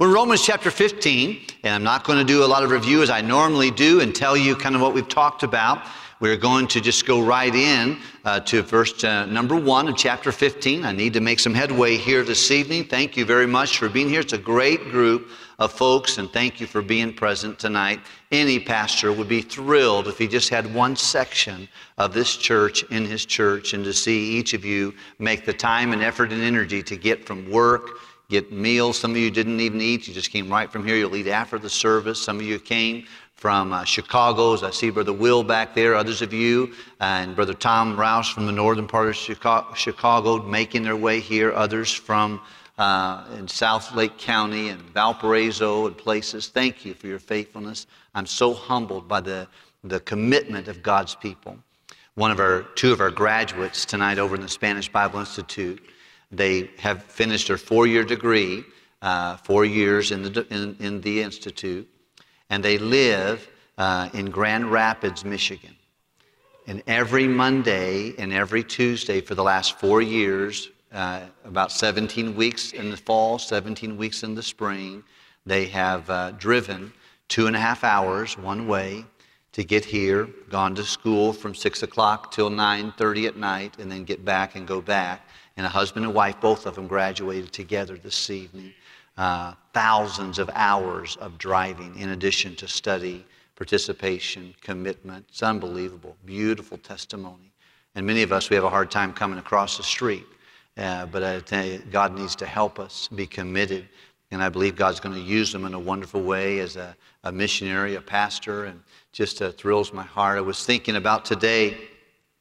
We're in Romans chapter 15, and I'm not going to do a lot of review as I normally do and tell you kind of what we've talked about. We're going to just go right in uh, to verse uh, number one of chapter 15. I need to make some headway here this evening. Thank you very much for being here. It's a great group of folks, and thank you for being present tonight. Any pastor would be thrilled if he just had one section of this church in his church and to see each of you make the time and effort and energy to get from work get meals. Some of you didn't even eat. You just came right from here. You'll eat after the service. Some of you came from uh, Chicago. As I see Brother Will back there, others of you, and Brother Tom Rouse from the northern part of Chicago, making their way here. Others from uh, in South Lake County and Valparaiso and places. Thank you for your faithfulness. I'm so humbled by the, the commitment of God's people. One of our, two of our graduates tonight over in the Spanish Bible Institute, they have finished their four-year degree, uh, four years in the, in, in the Institute and they live uh, in Grand Rapids, Michigan. And every Monday and every Tuesday for the last four years, uh, about 17 weeks in the fall, 17 weeks in the spring, they have uh, driven two and a half hours one way to get here, gone to school from 6 o'clock till 9.30 at night, and then get back and go back. And a husband and wife, both of them graduated together this evening uh, thousands of hours of driving in addition to study, participation, commitment. It's unbelievable. Beautiful testimony. And many of us, we have a hard time coming across the street. Uh, but I tell you, God needs to help us be committed. And I believe God's going to use them in a wonderful way as a, a missionary, a pastor, and just uh, thrills my heart. I was thinking about today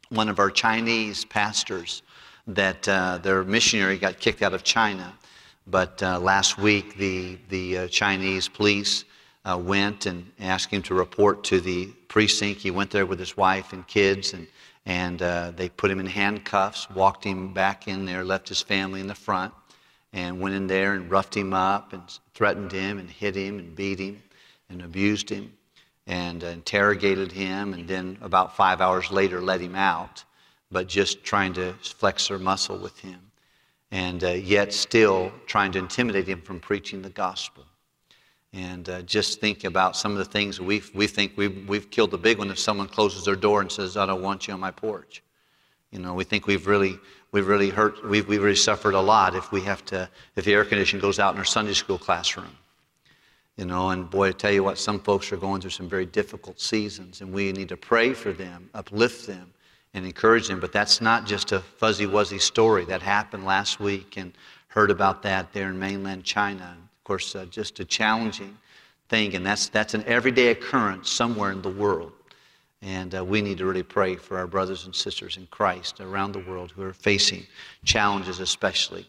one of our Chinese pastors that uh, their missionary got kicked out of China. But uh, last week, the, the uh, Chinese police uh, went and asked him to report to the precinct. He went there with his wife and kids, and, and uh, they put him in handcuffs, walked him back in there, left his family in the front, and went in there and roughed him up and threatened him and hit him and beat him and abused him and interrogated him, and then about five hours later let him out, but just trying to flex their muscle with him and uh, yet still trying to intimidate him from preaching the gospel. And uh, just think about some of the things we, we think we've, we've killed the big one if someone closes their door and says, I don't want you on my porch. You know, we think we've really, we've really hurt, we've, we've really suffered a lot if we have to, if the air conditioning goes out in our Sunday school classroom. You know, and boy, I tell you what, some folks are going through some very difficult seasons, and we need to pray for them, uplift them, and encourage them. But that's not just a fuzzy wuzzy story. That happened last week and heard about that there in mainland China. Of course, uh, just a challenging thing. And that's, that's an everyday occurrence somewhere in the world. And uh, we need to really pray for our brothers and sisters in Christ around the world who are facing challenges, especially.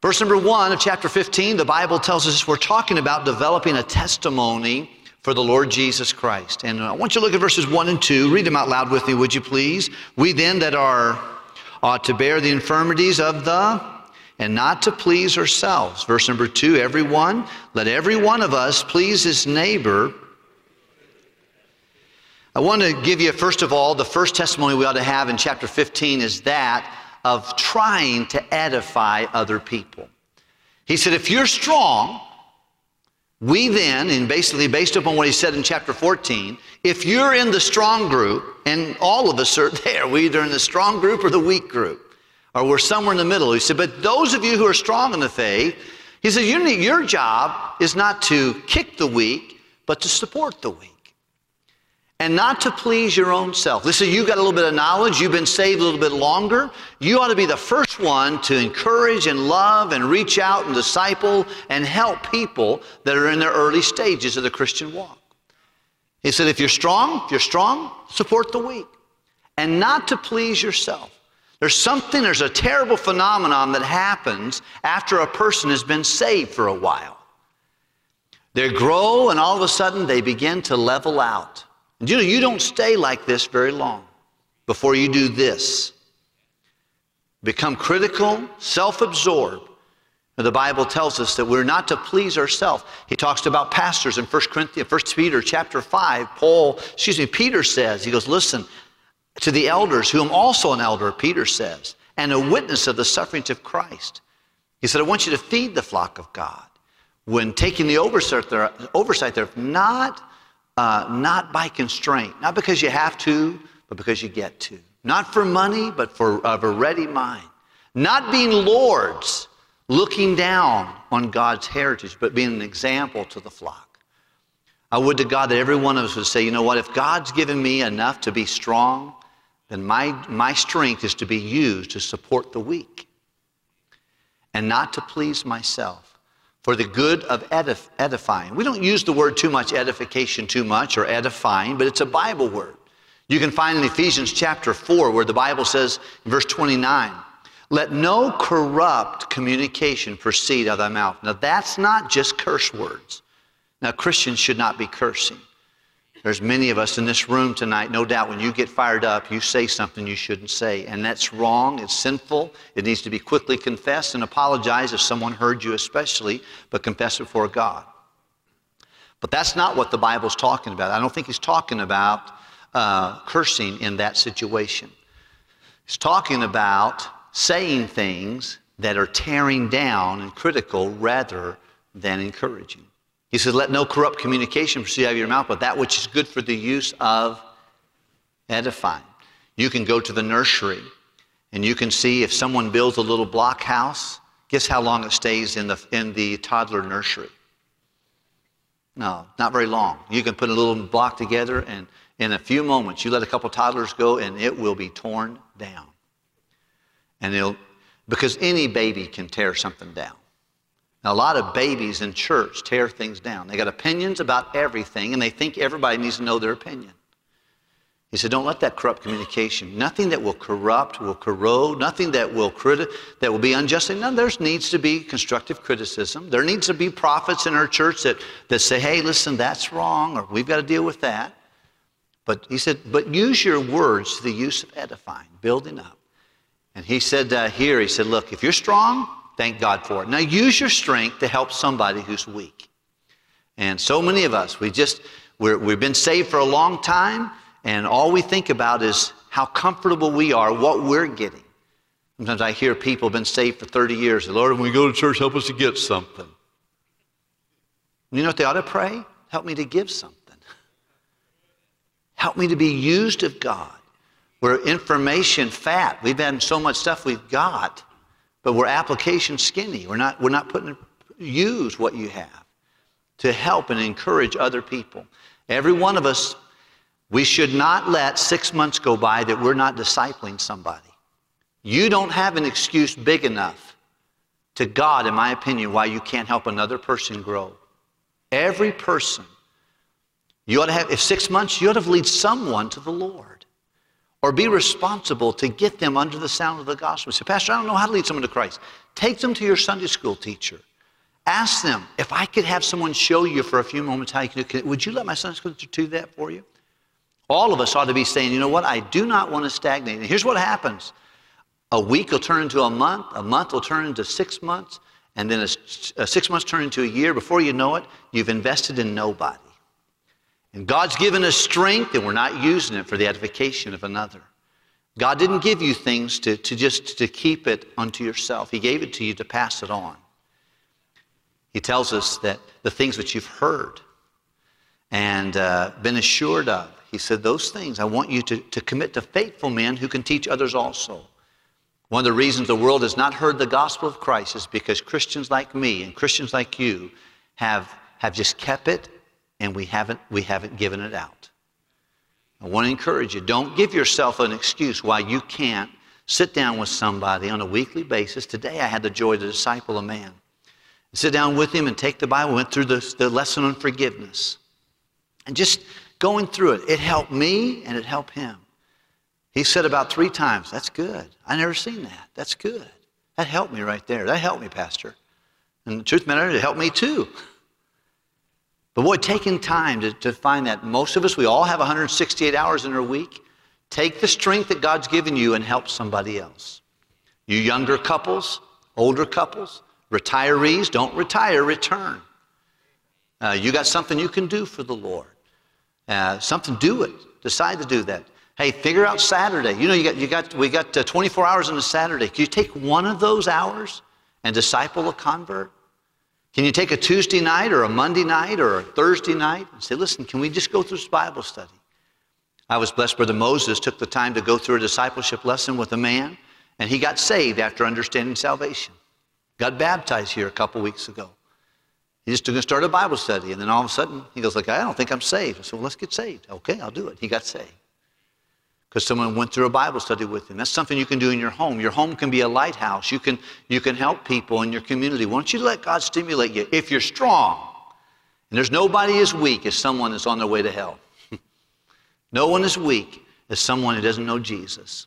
Verse number one of chapter 15, the Bible tells us we're talking about developing a testimony for the Lord Jesus Christ. And I want you to look at verses 1 and 2. Read them out loud with me, would you please? We then that are ought to bear the infirmities of the and not to please ourselves. Verse number 2 Everyone, let every one of us please his neighbor. I want to give you, first of all, the first testimony we ought to have in chapter 15 is that of trying to edify other people. He said, if you're strong, we then, and basically based upon what he said in chapter 14, if you're in the strong group, and all of us are there, we're either in the strong group or the weak group, or we're somewhere in the middle. He said, but those of you who are strong in the faith, he said, your, your job is not to kick the weak, but to support the weak and not to please your own self. Listen, you got a little bit of knowledge, you've been saved a little bit longer. You ought to be the first one to encourage and love and reach out and disciple and help people that are in their early stages of the Christian walk. He said, if you're strong, if you're strong, support the weak. And not to please yourself. There's something, there's a terrible phenomenon that happens after a person has been saved for a while. They grow, and all of a sudden they begin to level out. And you know, you don't stay like this very long before you do this. Become critical, self absorbed. The Bible tells us that we're not to please ourselves. He talks about pastors in 1 Corinthians, 1 Peter chapter 5. Paul, excuse me, Peter says, he goes, listen, to the elders, who am also an elder, Peter says, and a witness of the sufferings of Christ. He said, I want you to feed the flock of God. when taking the oversight there, oversight there not, uh, not by constraint, not because you have to, but because you get to. Not for money, but for of a ready mind. Not being lords, looking down on God's heritage, but being an example to the flock. I would to God that every one of us would say, you know what, if God's given me enough to be strong, then my, my strength is to be used to support the weak and not to please myself for the good of edif- edifying. We don't use the word too much, edification too much, or edifying, but it's a Bible word. You can find in Ephesians chapter 4 where the Bible says in verse 29, let no corrupt communication proceed out of thy mouth. Now that's not just curse words. Now Christians should not be cursing. There's many of us in this room tonight, no doubt, when you get fired up, you say something you shouldn't say. And that's wrong. It's sinful. It needs to be quickly confessed and apologize if someone heard you, especially, but confess before God. But that's not what the Bible's talking about. I don't think he's talking about uh, cursing in that situation. He's talking about saying things that are tearing down and critical rather than encouraging. He says, Let no corrupt communication proceed out of your mouth, but that which is good for the use of edifying. You can go to the nursery and you can see if someone builds a little block house, guess how long it stays in the, in the toddler nursery? No, not very long. You can put a little block together, and in a few moments, you let a couple toddlers go, and it will be torn down. And it'll, because any baby can tear something down. Now, a lot of babies in church tear things down. They got opinions about everything, and they think everybody needs to know their opinion. He said, Don't let that corrupt communication. Nothing that will corrupt, will corrode, nothing that will criti- that will be unjust. None. There needs to be constructive criticism. There needs to be prophets in our church that, that say, hey, listen, that's wrong, or we've got to deal with that. But he said, but use your words to the use of edifying, building up. And he said uh, here, he said, look, if you're strong, Thank God for it. Now use your strength to help somebody who's weak. And so many of us, we just, we have been saved for a long time, and all we think about is how comfortable we are, what we're getting. Sometimes I hear people have been saved for 30 years. Lord, when we go to church, help us to get something. You know what they ought to pray? Help me to give something. Help me to be used of God. We're information fat. We've had so much stuff we've got but we're application skinny. We're not, we're not putting, use what you have to help and encourage other people. Every one of us, we should not let six months go by that we're not discipling somebody. You don't have an excuse big enough to God, in my opinion, why you can't help another person grow. Every person, you ought to have, if six months, you ought to lead someone to the Lord or be responsible to get them under the sound of the gospel. Say, Pastor, I don't know how to lead someone to Christ. Take them to your Sunday school teacher. Ask them, if I could have someone show you for a few moments how you can do it, would you let my Sunday school teacher do that for you? All of us ought to be saying, you know what, I do not want to stagnate. And here's what happens. A week will turn into a month, a month will turn into six months, and then a, a six months turn into a year. Before you know it, you've invested in nobody. And God's given us strength, and we're not using it for the edification of another. God didn't give you things to, to just to keep it unto yourself. He gave it to you to pass it on. He tells us that the things that you've heard and uh, been assured of, he said, those things I want you to, to commit to faithful men who can teach others also. One of the reasons the world has not heard the gospel of Christ is because Christians like me and Christians like you have, have just kept it and we haven't, we haven't given it out. I want to encourage you don't give yourself an excuse why you can't sit down with somebody on a weekly basis. Today I had the joy to disciple a man. Sit down with him and take the Bible, went through the, the lesson on forgiveness. And just going through it, it helped me and it helped him. He said about three times, That's good. I never seen that. That's good. That helped me right there. That helped me, Pastor. And the truth matter, it helped me too. But boy, taking time to, to find that most of us, we all have 168 hours in a week. Take the strength that God's given you and help somebody else. You younger couples, older couples, retirees, don't retire, return. Uh, you got something you can do for the Lord. Uh, something, do it. Decide to do that. Hey, figure out Saturday. You know, you got, you got, we got uh, 24 hours on a Saturday. Can you take one of those hours and disciple a convert? Can you take a Tuesday night or a Monday night or a Thursday night and say, listen, can we just go through this Bible study? I was blessed, Brother Moses took the time to go through a discipleship lesson with a man, and he got saved after understanding salvation. Got baptized here a couple weeks ago. He just took and started a Bible study, and then all of a sudden he goes like, I don't think I'm saved. I said, well, let's get saved. Okay, I'll do it. He got saved because someone went through a Bible study with him. That's something you can do in your home. Your home can be a lighthouse. You can, you can help people in your community. Why don't you let God stimulate you? If you're strong, and there's nobody as weak as someone that's on their way to hell. no one is weak as someone who doesn't know Jesus.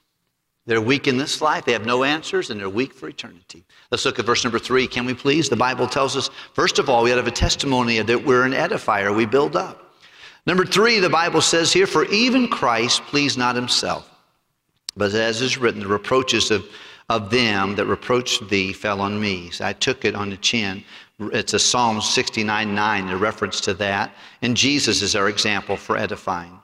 They're weak in this life, they have no answers, and they're weak for eternity. Let's look at verse number three. Can we please? The Bible tells us, first of all, we have a testimony that we're an edifier, we build up. Number three, the Bible says here, for even Christ pleased not himself. But as is written, the reproaches of, of them that reproached thee fell on me. So I took it on the chin. It's a Psalm 69 9, a reference to that. And Jesus is our example for edifying.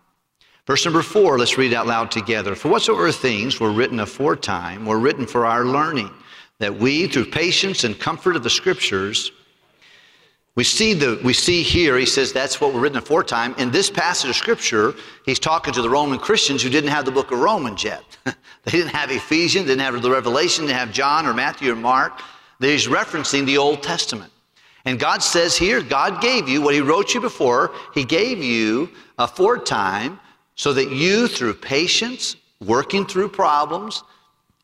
Verse number four, let's read out loud together. For whatsoever things were written aforetime were written for our learning, that we, through patience and comfort of the Scriptures, we see, the, we see here, he says that's what we're written aforetime. In this passage of Scripture, he's talking to the Roman Christians who didn't have the book of Romans yet. they didn't have Ephesians, didn't have the Revelation, didn't have John or Matthew or Mark. He's referencing the Old Testament. And God says here, God gave you what He wrote you before, He gave you aforetime so that you, through patience, working through problems,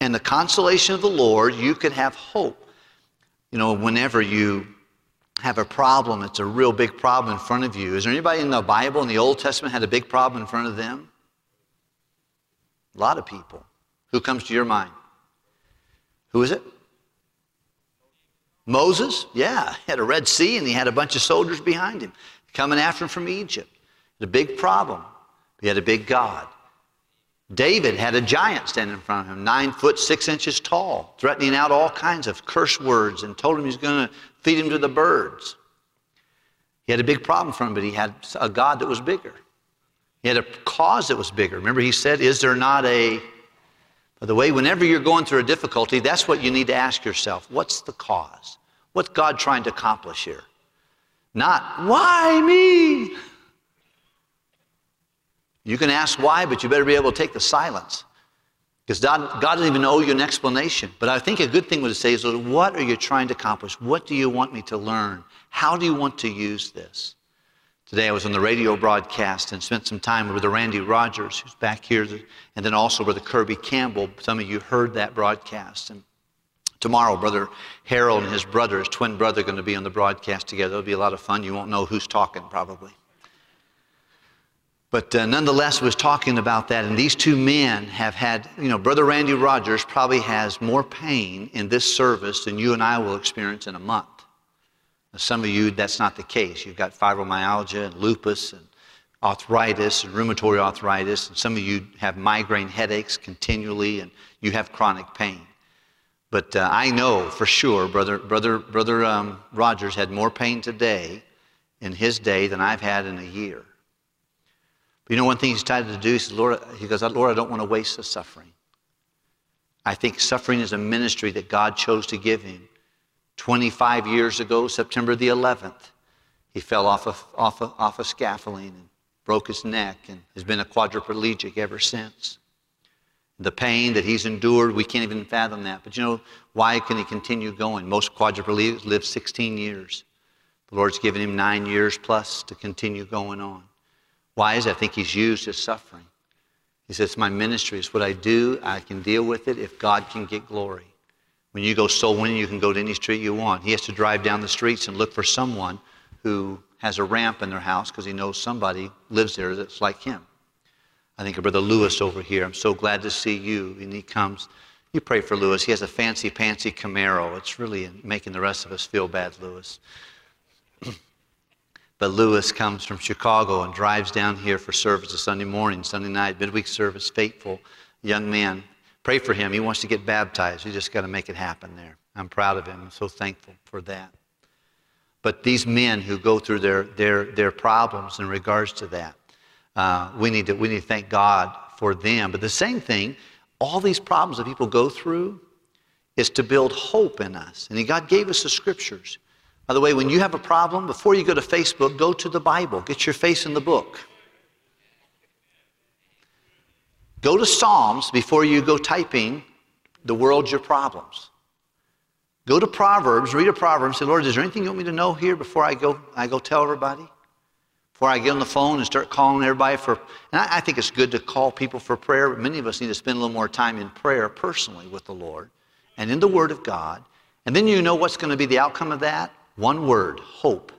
and the consolation of the Lord, you could have hope. You know, whenever you have a problem, it's a real big problem in front of you. Is there anybody in the Bible in the Old Testament had a big problem in front of them? A lot of people. Who comes to your mind? Who is it? Moses? Yeah, he had a Red Sea and he had a bunch of soldiers behind him coming after him from Egypt. It's a big problem. He had a big God. David had a giant standing in front of him, nine foot six inches tall, threatening out all kinds of curse words and told him he was going to feed him to the birds. He had a big problem for him, but he had a God that was bigger. He had a cause that was bigger. Remember, he said, Is there not a. By the way, whenever you're going through a difficulty, that's what you need to ask yourself. What's the cause? What's God trying to accomplish here? Not, why me? You can ask why, but you better be able to take the silence. Because God, God doesn't even owe you an explanation. But I think a good thing would say is, what are you trying to accomplish? What do you want me to learn? How do you want to use this? Today I was on the radio broadcast and spent some time with Randy Rogers, who's back here, and then also with the Kirby Campbell. Some of you heard that broadcast. And tomorrow, Brother Harold and his brother, his twin brother, are going to be on the broadcast together. It'll be a lot of fun. You won't know who's talking, probably. But uh, nonetheless, was talking about that, and these two men have had, you know, Brother Randy Rogers probably has more pain in this service than you and I will experience in a month. Now, some of you, that's not the case. You've got fibromyalgia and lupus and arthritis and rheumatoid arthritis, and some of you have migraine headaches continually, and you have chronic pain. But uh, I know for sure, Brother, Brother, Brother um, Rogers had more pain today in his day than I've had in a year. But you know, one thing he's tried to do, he says, Lord, he goes, Lord, I don't want to waste the suffering. I think suffering is a ministry that God chose to give him. 25 years ago, September the 11th, he fell off a, off a, off a scaffolding and broke his neck and has been a quadriplegic ever since. The pain that he's endured, we can't even fathom that. But you know, why can he continue going? Most quadriplegics live 16 years. The Lord's given him nine years plus to continue going on. Why is it? I think he's used his suffering. He says, It's my ministry. It's what I do. I can deal with it if God can get glory. When you go soul winning, you can go to any street you want. He has to drive down the streets and look for someone who has a ramp in their house because he knows somebody lives there that's like him. I think of Brother Lewis over here. I'm so glad to see you. And he comes. You pray for Lewis. He has a fancy, fancy Camaro. It's really making the rest of us feel bad, Lewis. But Lewis comes from Chicago and drives down here for service a Sunday morning, Sunday night, midweek service, faithful young man. Pray for him. He wants to get baptized. We just got to make it happen there. I'm proud of him. I'm so thankful for that. But these men who go through their, their, their problems in regards to that, uh, we, need to, we need to thank God for them. But the same thing, all these problems that people go through is to build hope in us. And God gave us the scriptures. By the way, when you have a problem, before you go to Facebook, go to the Bible. Get your face in the book. Go to Psalms before you go typing the world's your problems. Go to Proverbs, read a proverb, say, Lord, is there anything you want me to know here before I go, I go tell everybody? Before I get on the phone and start calling everybody for, and I, I think it's good to call people for prayer, but many of us need to spend a little more time in prayer personally with the Lord and in the Word of God. And then you know what's going to be the outcome of that? One word hope.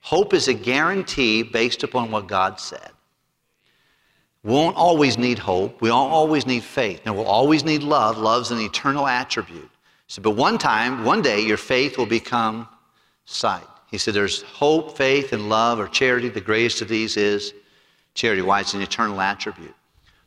Hope is a guarantee based upon what God said. We won't always need hope. We won't always need faith. And we'll always need love. Love's an eternal attribute. So, but one time, one day, your faith will become sight. He said there's hope, faith, and love or charity. The greatest of these is charity. Why? It's an eternal attribute.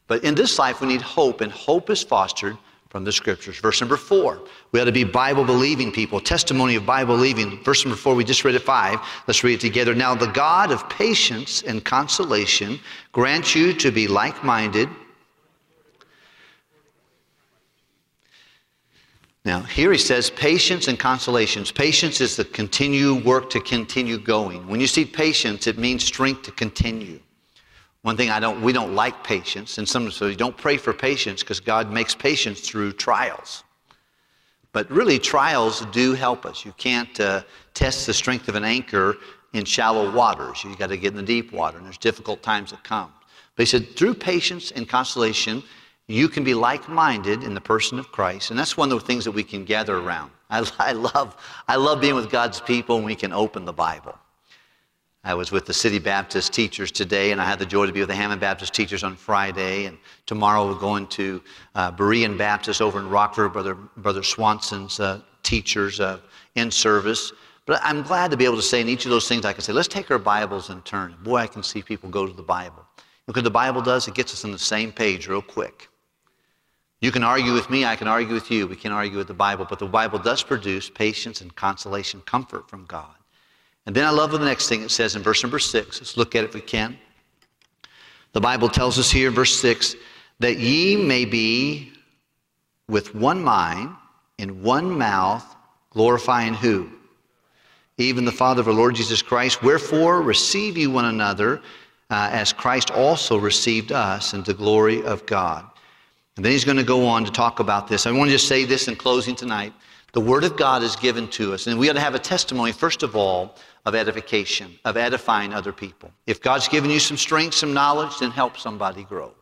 But in this life, we need hope, and hope is fostered from the scriptures. Verse number four, we ought to be Bible believing people, testimony of Bible believing. Verse number four, we just read it five. Let's read it together. Now, the God of patience and consolation grant you to be like minded Now, here he says patience and consolations. Patience is the continue work to continue going. When you see patience, it means strength to continue. One thing I don't, we don't like patience, and some so you don't pray for patience because God makes patience through trials. But really, trials do help us. You can't uh, test the strength of an anchor in shallow waters. You've got to get in the deep water, and there's difficult times that come. But he said, through patience and consolation, you can be like minded in the person of Christ. And that's one of the things that we can gather around. I, I, love, I love being with God's people and we can open the Bible. I was with the City Baptist teachers today, and I had the joy to be with the Hammond Baptist teachers on Friday. And tomorrow we're going to uh, Berean Baptist over in Rockford, Brother, Brother Swanson's uh, teachers uh, in service. But I'm glad to be able to say in each of those things, I can say, let's take our Bibles and turn. Boy, I can see people go to the Bible. Look what the Bible does, it gets us on the same page real quick. You can argue with me, I can argue with you. We can argue with the Bible, but the Bible does produce patience and consolation, comfort from God. And then I love the next thing it says in verse number six. Let's look at it if we can. The Bible tells us here, in verse six, that ye may be with one mind, in one mouth, glorifying who? Even the Father of our Lord Jesus Christ. Wherefore, receive ye one another, uh, as Christ also received us into glory of God. And then he's going to go on to talk about this. I want to just say this in closing tonight. The Word of God is given to us, and we ought to have a testimony, first of all, of edification, of edifying other people. If God's given you some strength, some knowledge, then help somebody grow.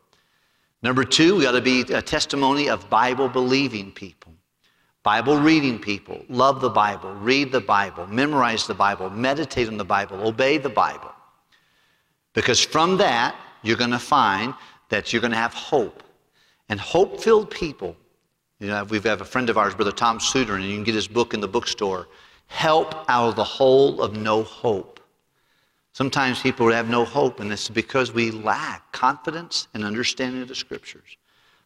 Number two, we ought to be a testimony of Bible believing people, Bible reading people. Love the Bible, read the Bible, memorize the Bible, meditate on the Bible, obey the Bible. Because from that, you're going to find that you're going to have hope. And hope filled people, you know, we have a friend of ours, Brother Tom Suter, and you can get his book in the bookstore Help Out of the Hole of No Hope. Sometimes people have no hope, and it's because we lack confidence and understanding of the scriptures.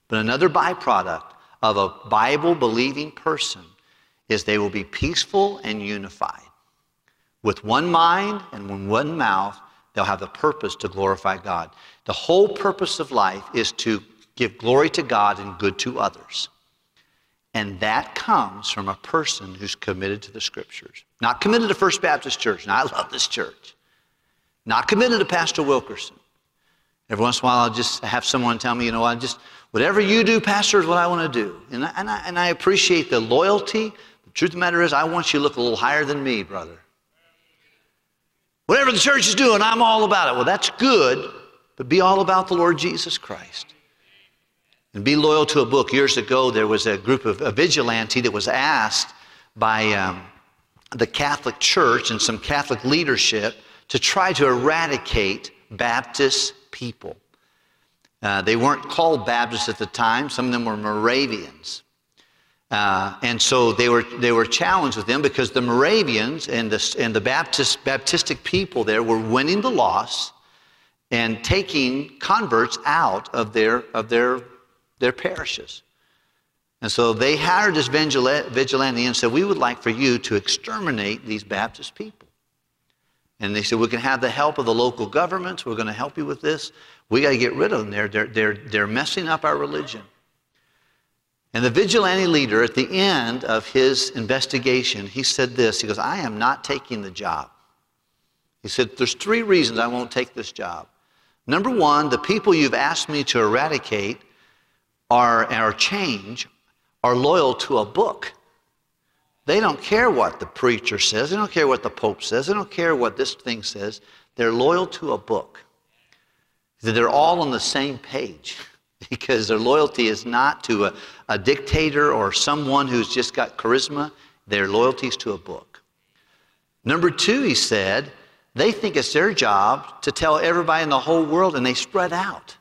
But another byproduct of a Bible believing person is they will be peaceful and unified. With one mind and one mouth, they'll have the purpose to glorify God. The whole purpose of life is to give glory to God and good to others. And that comes from a person who's committed to the scriptures. Not committed to First Baptist Church. Now, I love this church. Not committed to Pastor Wilkerson. Every once in a while, I'll just have someone tell me, you know, I just, whatever you do, Pastor, is what I want to do. And I, and I, and I appreciate the loyalty. The truth of the matter is, I want you to look a little higher than me, brother. Whatever the church is doing, I'm all about it. Well, that's good, but be all about the Lord Jesus Christ and be loyal to a book. Years ago, there was a group of a vigilante that was asked by um, the Catholic Church and some Catholic leadership to try to eradicate Baptist people. Uh, they weren't called Baptists at the time, some of them were Moravians. Uh, and so they were, they were challenged with them because the Moravians and the, and the Baptist, Baptistic people there were winning the loss and taking converts out of their, of their their parishes. And so they hired this vigilante and said, We would like for you to exterminate these Baptist people. And they said, We can have the help of the local governments. We're going to help you with this. We got to get rid of them. They're, they're, they're, they're messing up our religion. And the vigilante leader, at the end of his investigation, he said this He goes, I am not taking the job. He said, There's three reasons I won't take this job. Number one, the people you've asked me to eradicate are, change are loyal to a book. They don't care what the preacher says, they don't care what the Pope says, they don't care what this thing says. They're loyal to a book. They're all on the same page because their loyalty is not to a, a dictator or someone who's just got charisma. Their loyalty is to a book. Number two, he said, they think it's their job to tell everybody in the whole world and they spread out.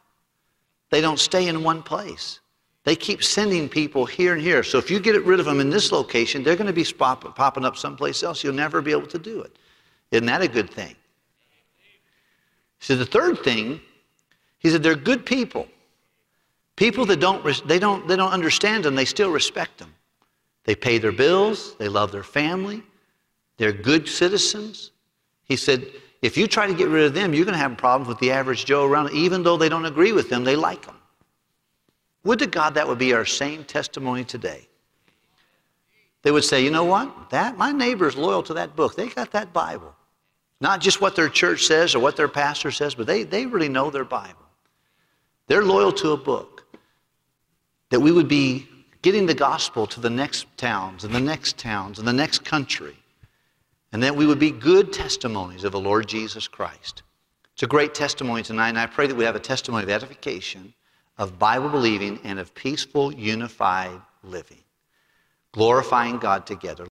They don't stay in one place. They keep sending people here and here. So if you get rid of them in this location, they're going to be spop- popping up someplace else. You'll never be able to do it. Isn't that a good thing? So the third thing, he said they're good people. People that don't, they don't, they don't understand them, they still respect them. They pay their bills, they love their family, they're good citizens. He said, if you try to get rid of them, you're going to have problems with the average Joe around. Even though they don't agree with them, they like them. Would to God that would be our same testimony today. They would say, you know what? That my neighbor is loyal to that book. They got that Bible. Not just what their church says or what their pastor says, but they, they really know their Bible. They're loyal to a book. That we would be getting the gospel to the next towns and the next towns and the next country. And that we would be good testimonies of the Lord Jesus Christ. It's a great testimony tonight, and I pray that we have a testimony of edification of Bible believing and of peaceful, unified living, glorifying God together.